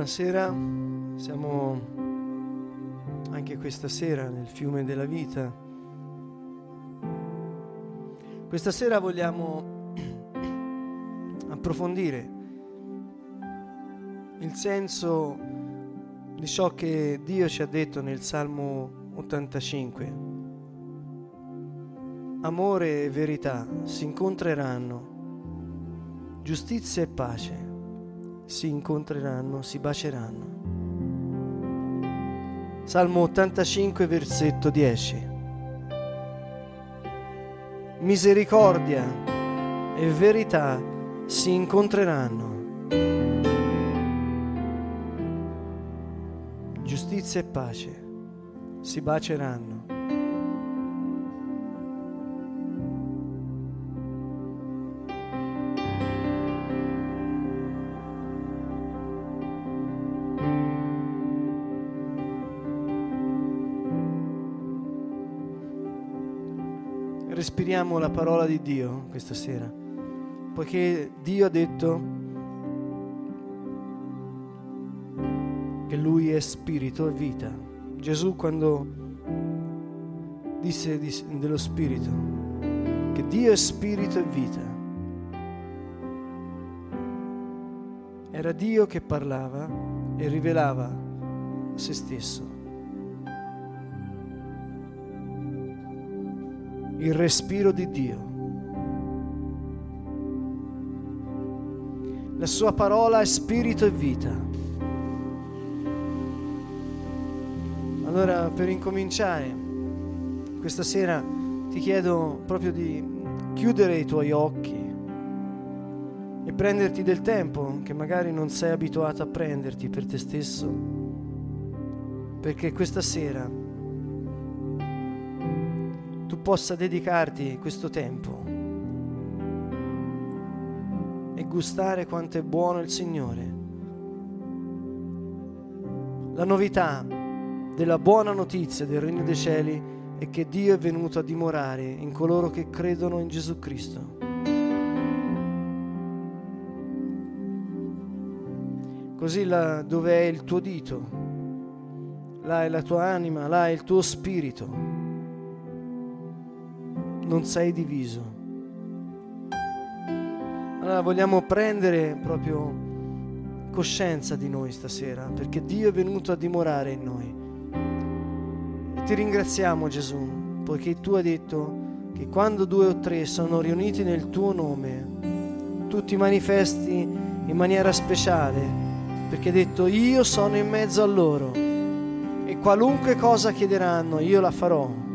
Buonasera, siamo anche questa sera nel fiume della vita. Questa sera vogliamo approfondire il senso di ciò che Dio ci ha detto nel Salmo 85. Amore e verità si incontreranno, giustizia e pace si incontreranno, si baceranno. Salmo 85, versetto 10. Misericordia e verità si incontreranno. Giustizia e pace si baceranno. Respiriamo la parola di Dio questa sera, poiché Dio ha detto che Lui è spirito e vita. Gesù quando disse dello spirito, che Dio è spirito e vita, era Dio che parlava e rivelava se stesso. Il respiro di Dio. La sua parola è spirito e vita. Allora, per incominciare, questa sera ti chiedo proprio di chiudere i tuoi occhi e prenderti del tempo che magari non sei abituato a prenderti per te stesso, perché questa sera possa dedicarti questo tempo e gustare quanto è buono il Signore. La novità della buona notizia del Regno dei Cieli è che Dio è venuto a dimorare in coloro che credono in Gesù Cristo. Così là dove è il tuo dito, là è la tua anima, là è il tuo spirito non sei diviso. Allora vogliamo prendere proprio coscienza di noi stasera, perché Dio è venuto a dimorare in noi. E ti ringraziamo Gesù, poiché tu hai detto che quando due o tre sono riuniti nel tuo nome, tu ti manifesti in maniera speciale, perché hai detto io sono in mezzo a loro e qualunque cosa chiederanno io la farò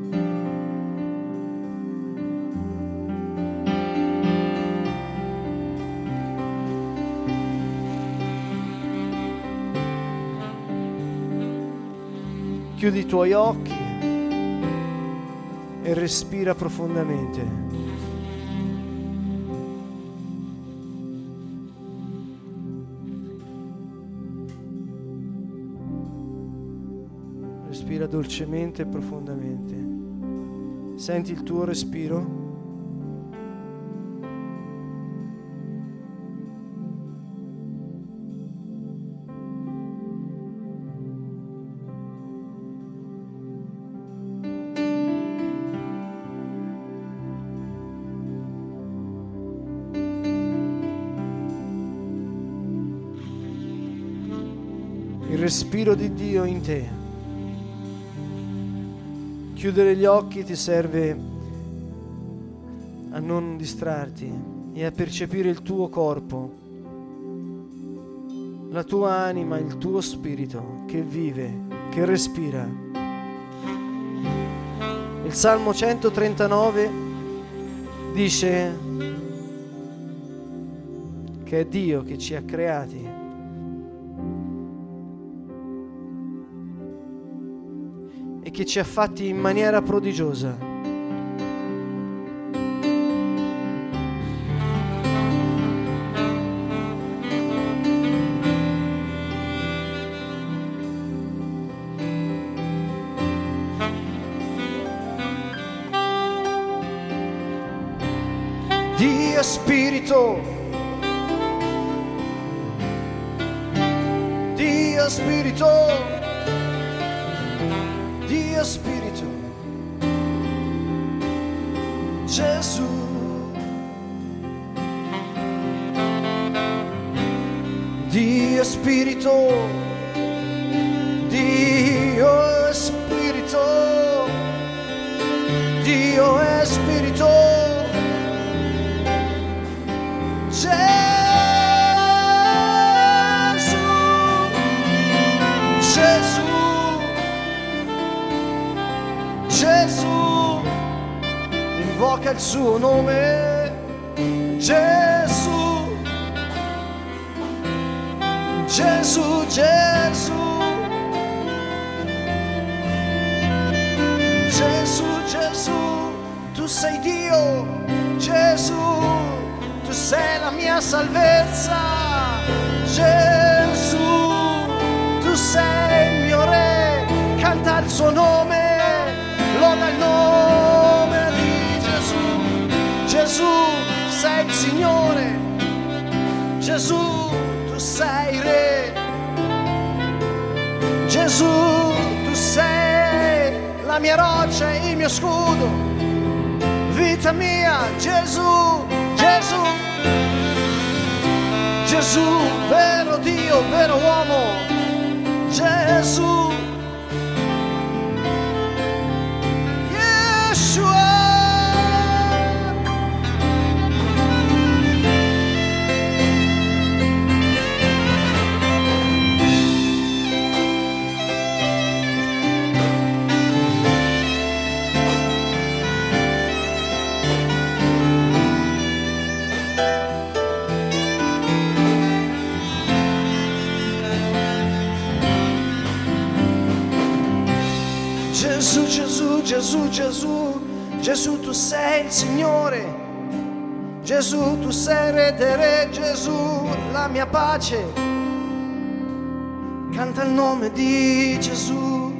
Chiudi i tuoi occhi e respira profondamente. Respira dolcemente e profondamente. Senti il tuo respiro? Respiro di Dio in te. Chiudere gli occhi ti serve a non distrarti e a percepire il tuo corpo, la tua anima, il tuo spirito che vive, che respira. Il Salmo 139 dice che è Dio che ci ha creati che ci ha fatti in maniera prodigiosa. Gesù. Dio Spirito, Dio invoca il suo nome, Gesù, Gesù, Gesù, Gesù, Gesù, tu sei Dio, Gesù, tu sei la mia salvezza, Gesù, tu sei il mio re, canta il suo nome, la mia roccia e il mio scudo, vita mia, Gesù, Gesù, Gesù, vero Dio, vero uomo, Gesù. Gesù, Gesù, Gesù, Gesù, tu sei il Signore. Gesù, tu sei re dei re, Gesù, la mia pace. Canta il nome di Gesù.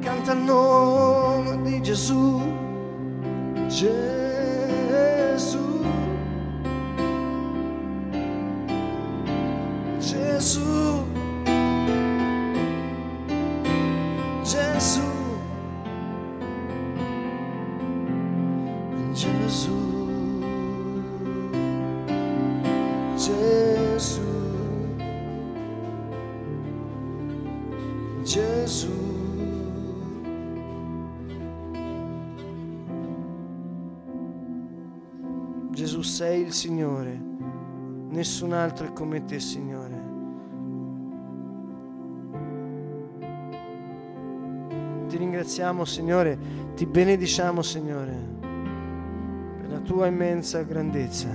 Canta il nome di. Gesù. Gesù. Il Signore, nessun altro è come te, Signore. Ti ringraziamo, Signore, ti benediciamo, Signore, per la tua immensa grandezza.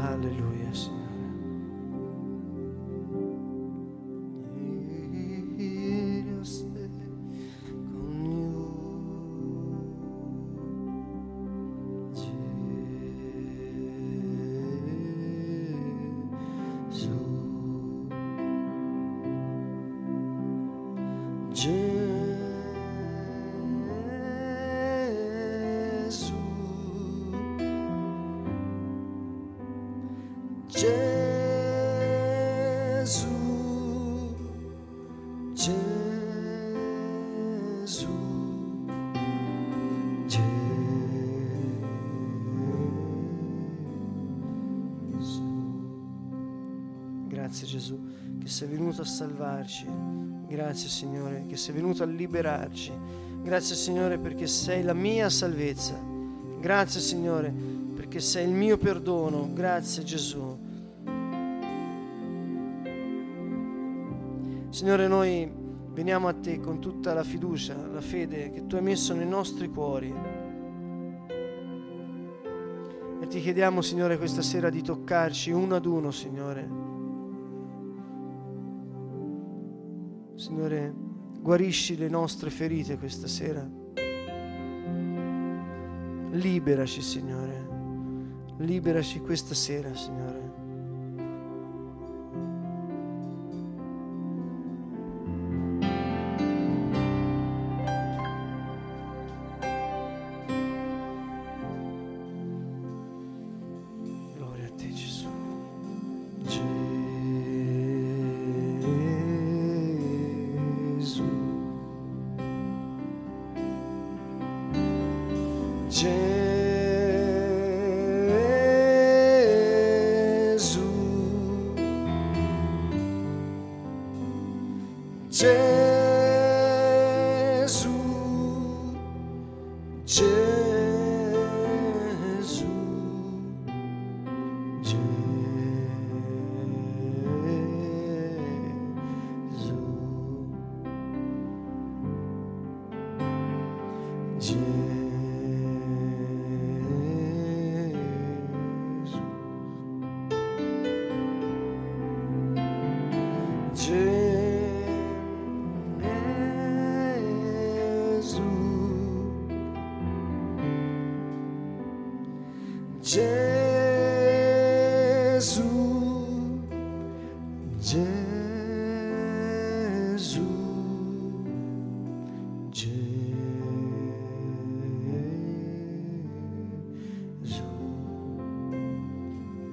Alleluia, Signore. Sei venuto a salvarci. Grazie Signore che sei venuto a liberarci. Grazie Signore perché sei la mia salvezza. Grazie Signore perché sei il mio perdono. Grazie Gesù. Signore, noi veniamo a te con tutta la fiducia, la fede che tu hai messo nei nostri cuori. E ti chiediamo, Signore, questa sera di toccarci uno ad uno, Signore. Signore, guarisci le nostre ferite questa sera. Liberaci, Signore. Liberaci questa sera, Signore. Jim.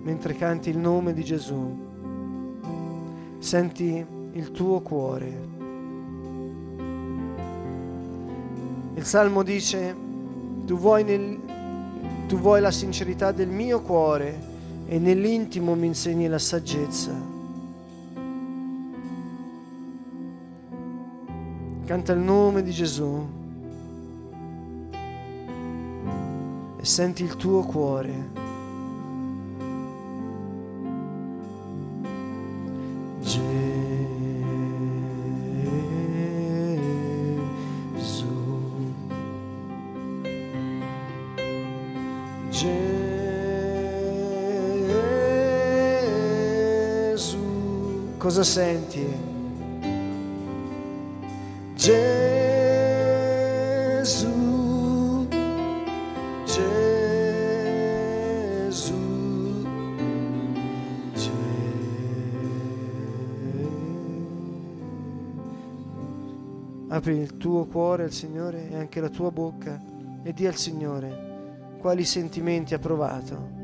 Mentre canti il nome di Gesù, senti il tuo cuore. Il Salmo dice, tu vuoi, nel, tu vuoi la sincerità del mio cuore e nell'intimo mi insegni la saggezza. Canta il nome di Gesù e senti il tuo cuore. Cosa senti? Gesù, Gesù, Gesù. Apri il tuo cuore al Signore e anche la tua bocca e di al Signore quali sentimenti ha provato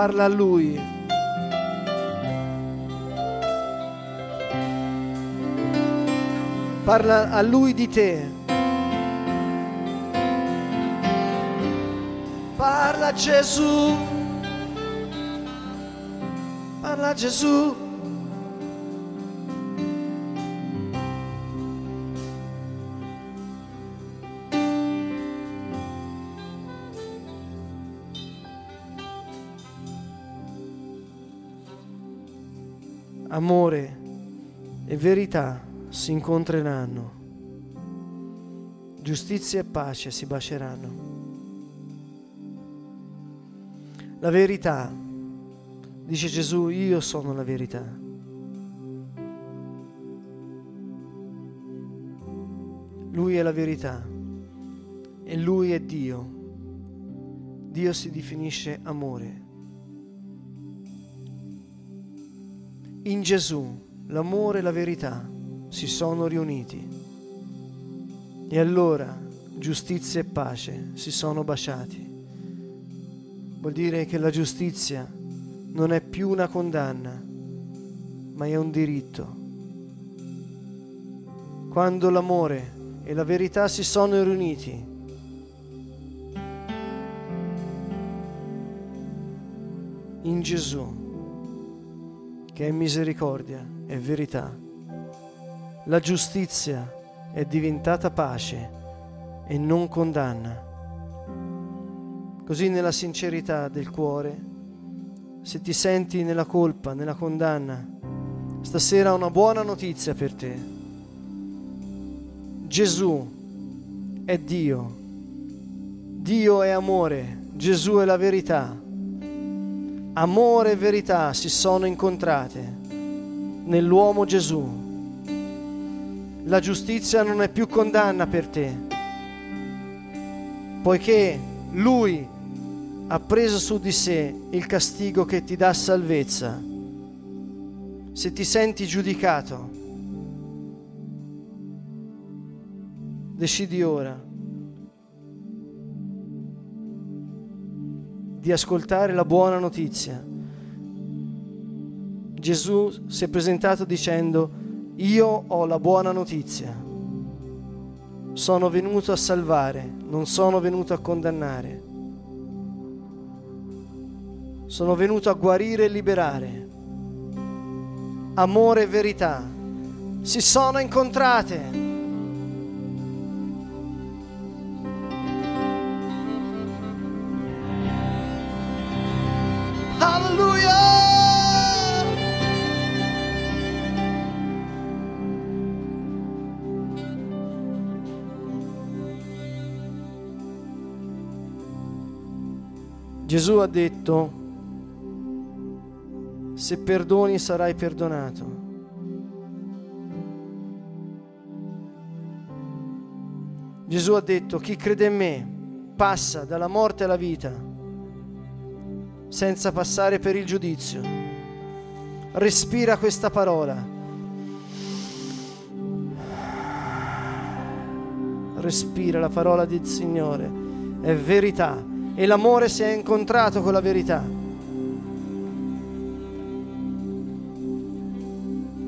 parla a lui. Parla a lui di te. Parla Gesù. Parla Gesù. Amore e verità si incontreranno, giustizia e pace si baceranno. La verità, dice Gesù, io sono la verità. Lui è la verità e lui è Dio. Dio si definisce amore. In Gesù l'amore e la verità si sono riuniti e allora giustizia e pace si sono baciati. Vuol dire che la giustizia non è più una condanna, ma è un diritto. Quando l'amore e la verità si sono riuniti, in Gesù che è misericordia e verità. La giustizia è diventata pace e non condanna. Così nella sincerità del cuore, se ti senti nella colpa, nella condanna, stasera ho una buona notizia per te. Gesù è Dio. Dio è amore, Gesù è la verità amore e verità si sono incontrate nell'uomo Gesù. La giustizia non è più condanna per te, poiché Lui ha preso su di sé il castigo che ti dà salvezza. Se ti senti giudicato, decidi ora di ascoltare la buona notizia. Gesù si è presentato dicendo, io ho la buona notizia, sono venuto a salvare, non sono venuto a condannare, sono venuto a guarire e liberare. Amore e verità si sono incontrate Gesù ha detto, se perdoni sarai perdonato. Gesù ha detto, chi crede in me passa dalla morte alla vita senza passare per il giudizio. Respira questa parola. Respira la parola del Signore. È verità e l'amore si è incontrato con la verità.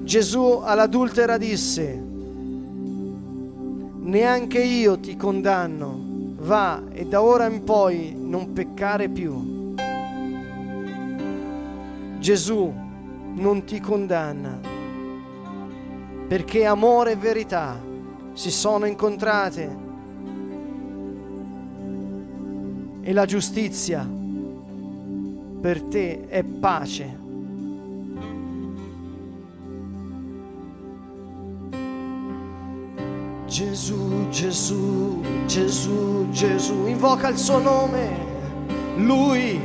Gesù all'adultera disse, neanche io ti condanno, va e da ora in poi non peccare più. Gesù non ti condanna, perché amore e verità si sono incontrate e la giustizia per te è pace. Gesù, Gesù, Gesù, Gesù, invoca il suo nome. Lui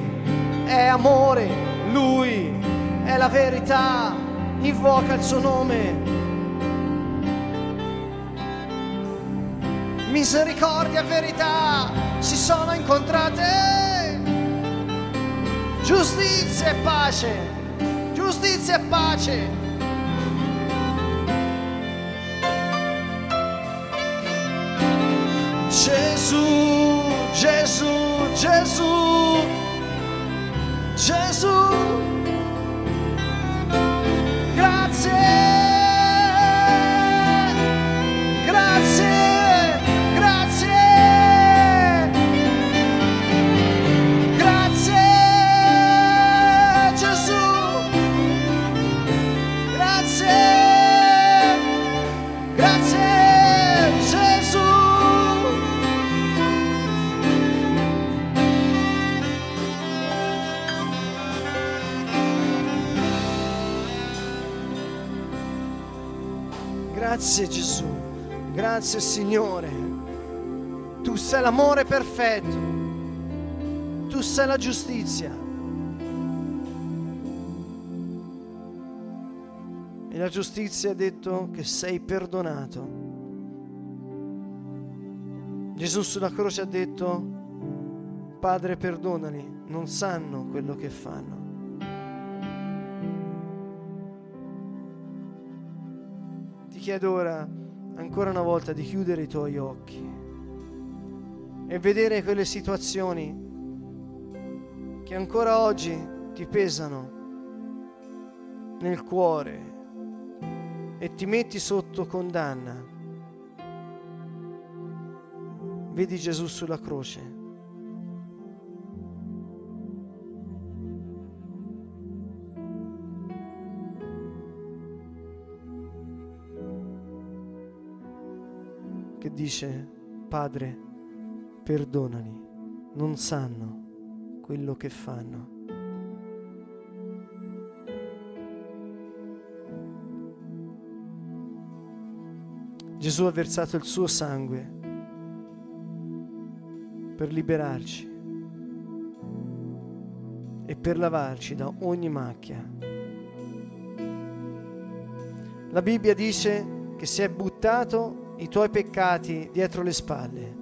è amore, lui è la verità. Invoca il suo nome. Misericordia e verità si sono incontrate. Giustizia e pace, giustizia e pace. Gesù, Gesù, Gesù, Gesù. Grazie Gesù, grazie Signore. Tu sei l'amore perfetto, tu sei la giustizia. E la giustizia ha detto che sei perdonato. Gesù sulla croce ha detto, Padre perdonali, non sanno quello che fanno. Chiedo ora ancora una volta di chiudere i tuoi occhi e vedere quelle situazioni che ancora oggi ti pesano nel cuore e ti metti sotto condanna. Vedi Gesù sulla croce. Dice, Padre, perdonali, non sanno quello che fanno. Gesù ha versato il suo sangue per liberarci e per lavarci da ogni macchia. La Bibbia dice che si è buttato i tuoi peccati dietro le spalle.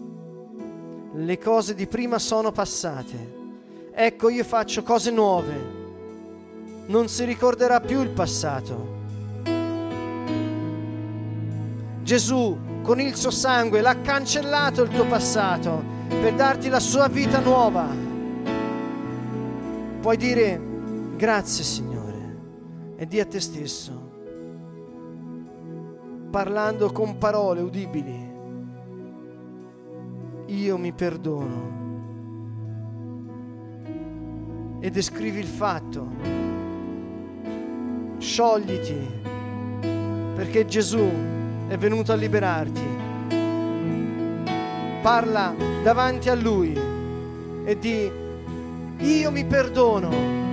Le cose di prima sono passate. Ecco io faccio cose nuove. Non si ricorderà più il passato. Gesù con il suo sangue l'ha cancellato il tuo passato per darti la sua vita nuova. Puoi dire grazie Signore e di a te stesso, parlando con parole udibili, io mi perdono. E descrivi il fatto, sciogliti, perché Gesù è venuto a liberarti. Parla davanti a Lui e di io mi perdono.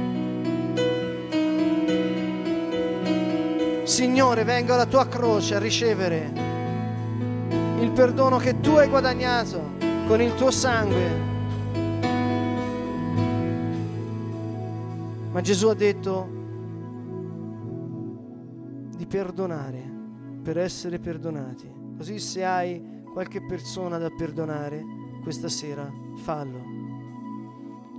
Signore, vengo alla tua croce a ricevere il perdono che tu hai guadagnato con il tuo sangue. Ma Gesù ha detto di perdonare per essere perdonati. Così se hai qualche persona da perdonare, questa sera fallo.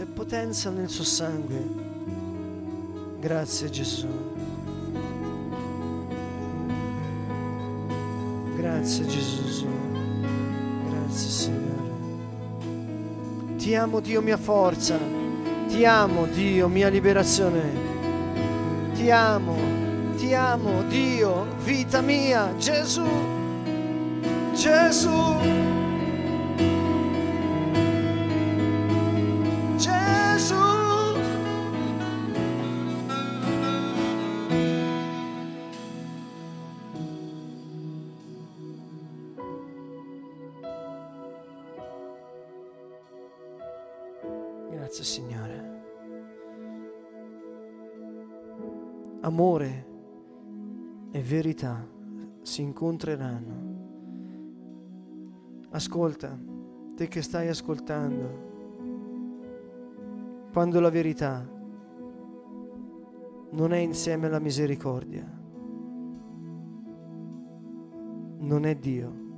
C'è potenza nel suo sangue. Grazie Gesù. Grazie Gesù. Grazie Signore. Ti amo Dio mia forza. Ti amo Dio mia liberazione. Ti amo. Ti amo Dio, vita mia, Gesù. Gesù. Amore e verità si incontreranno. Ascolta, te che stai ascoltando, quando la verità non è insieme alla misericordia, non è Dio.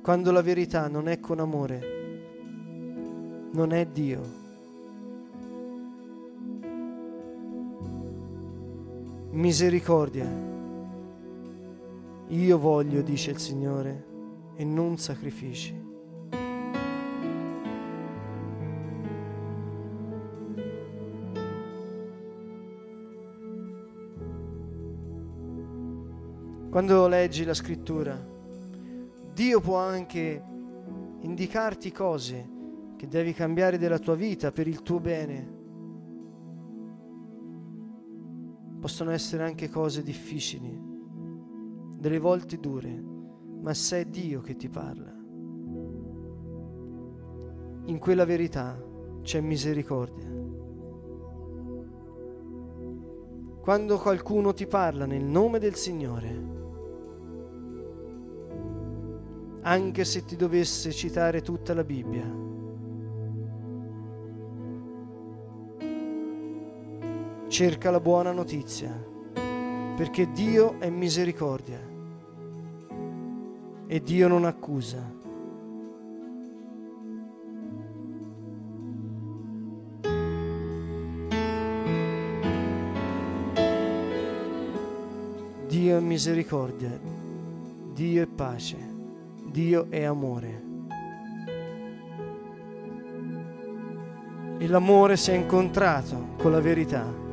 Quando la verità non è con amore, non è Dio. Misericordia. Io voglio, dice il Signore, e non sacrifici. Quando leggi la scrittura, Dio può anche indicarti cose che devi cambiare della tua vita per il tuo bene. Possono essere anche cose difficili, delle volte dure, ma se Dio che ti parla. In quella verità c'è misericordia. Quando qualcuno ti parla nel nome del Signore, anche se ti dovesse citare tutta la Bibbia, cerca la buona notizia, perché Dio è misericordia e Dio non accusa. Dio è misericordia, Dio è pace, Dio è amore. E l'amore si è incontrato con la verità.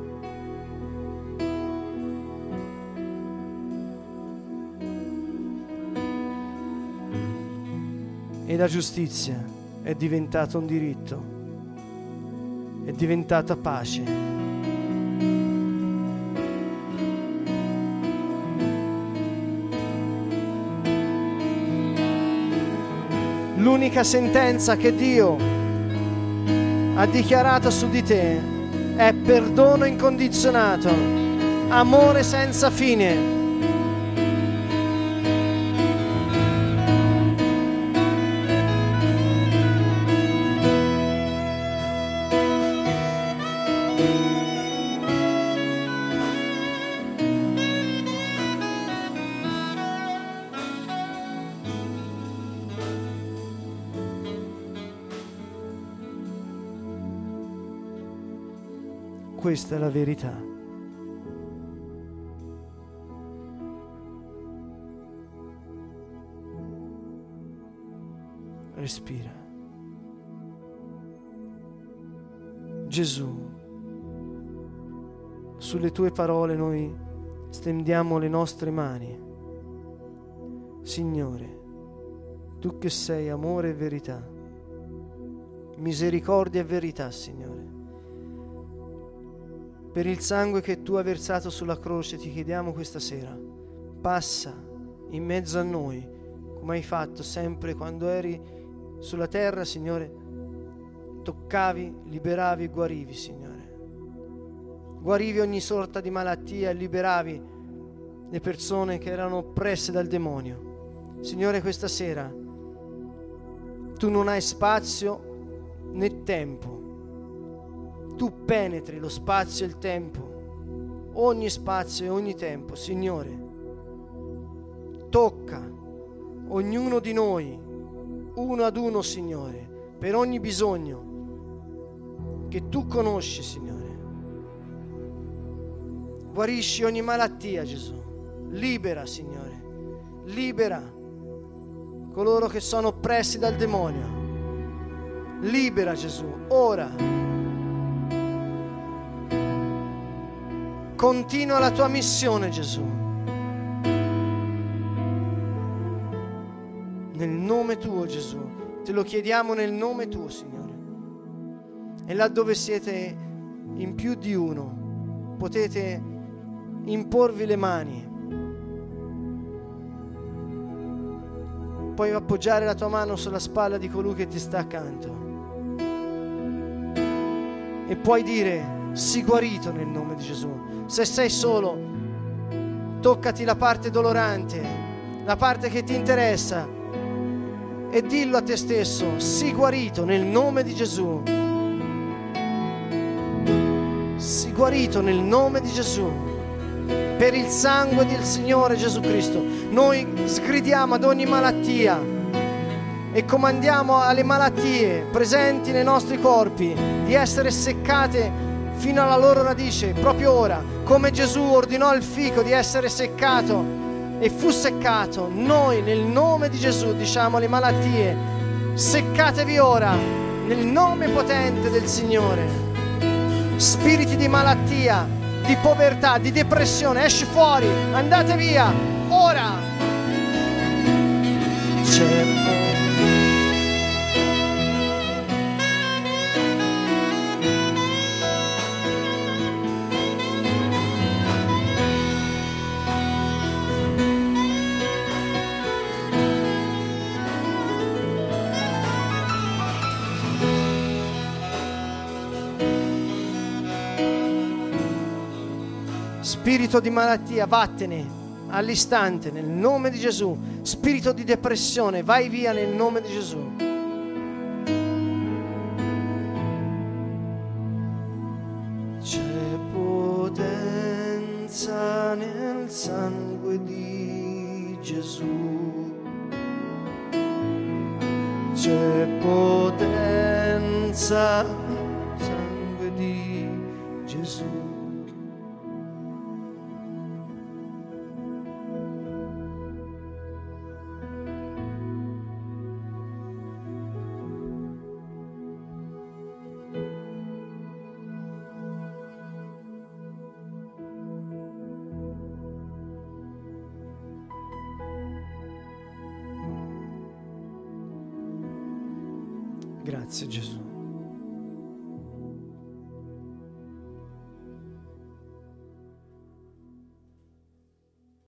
E la giustizia è diventata un diritto, è diventata pace. l'unica sentenza che Dio ha dichiarato su di te è perdono incondizionato, amore senza fine. Questa è la verità. Respira. Gesù, sulle tue parole noi stendiamo le nostre mani. Signore, tu che sei amore e verità, misericordia e verità, Signore per il sangue che tu hai versato sulla croce ti chiediamo questa sera, passa in mezzo a noi, come hai fatto sempre quando eri sulla terra, Signore, toccavi, liberavi guarivi, Signore. Guarivi ogni sorta di malattia e liberavi le persone che erano oppresse dal demonio. Signore, questa sera tu non hai spazio né tempo tu penetri lo spazio e il tempo, ogni spazio e ogni tempo, Signore. Tocca ognuno di noi, uno ad uno, Signore, per ogni bisogno che tu conosci, Signore. Guarisci ogni malattia, Gesù. Libera, Signore. Libera coloro che sono oppressi dal demonio. Libera, Gesù, ora. Continua la tua missione, Gesù. Nel nome tuo, Gesù. Te lo chiediamo nel nome tuo, Signore. E laddove siete in più di uno, potete imporvi le mani. Puoi appoggiare la tua mano sulla spalla di colui che ti sta accanto. E puoi dire, sii guarito nel nome di Gesù. Se sei solo, toccati la parte dolorante, la parte che ti interessa e dillo a te stesso, sii guarito nel nome di Gesù. Sii guarito nel nome di Gesù. Per il sangue del Signore Gesù Cristo. Noi sgridiamo ad ogni malattia e comandiamo alle malattie presenti nei nostri corpi di essere seccate fino alla loro radice, proprio ora, come Gesù ordinò al fico di essere seccato e fu seccato, noi nel nome di Gesù diciamo alle malattie, seccatevi ora nel nome potente del Signore. Spiriti di malattia, di povertà, di depressione, esci fuori, andate via, ora. C'è Spirito di malattia, vattene all'istante nel nome di Gesù. Spirito di depressione, vai via nel nome di Gesù.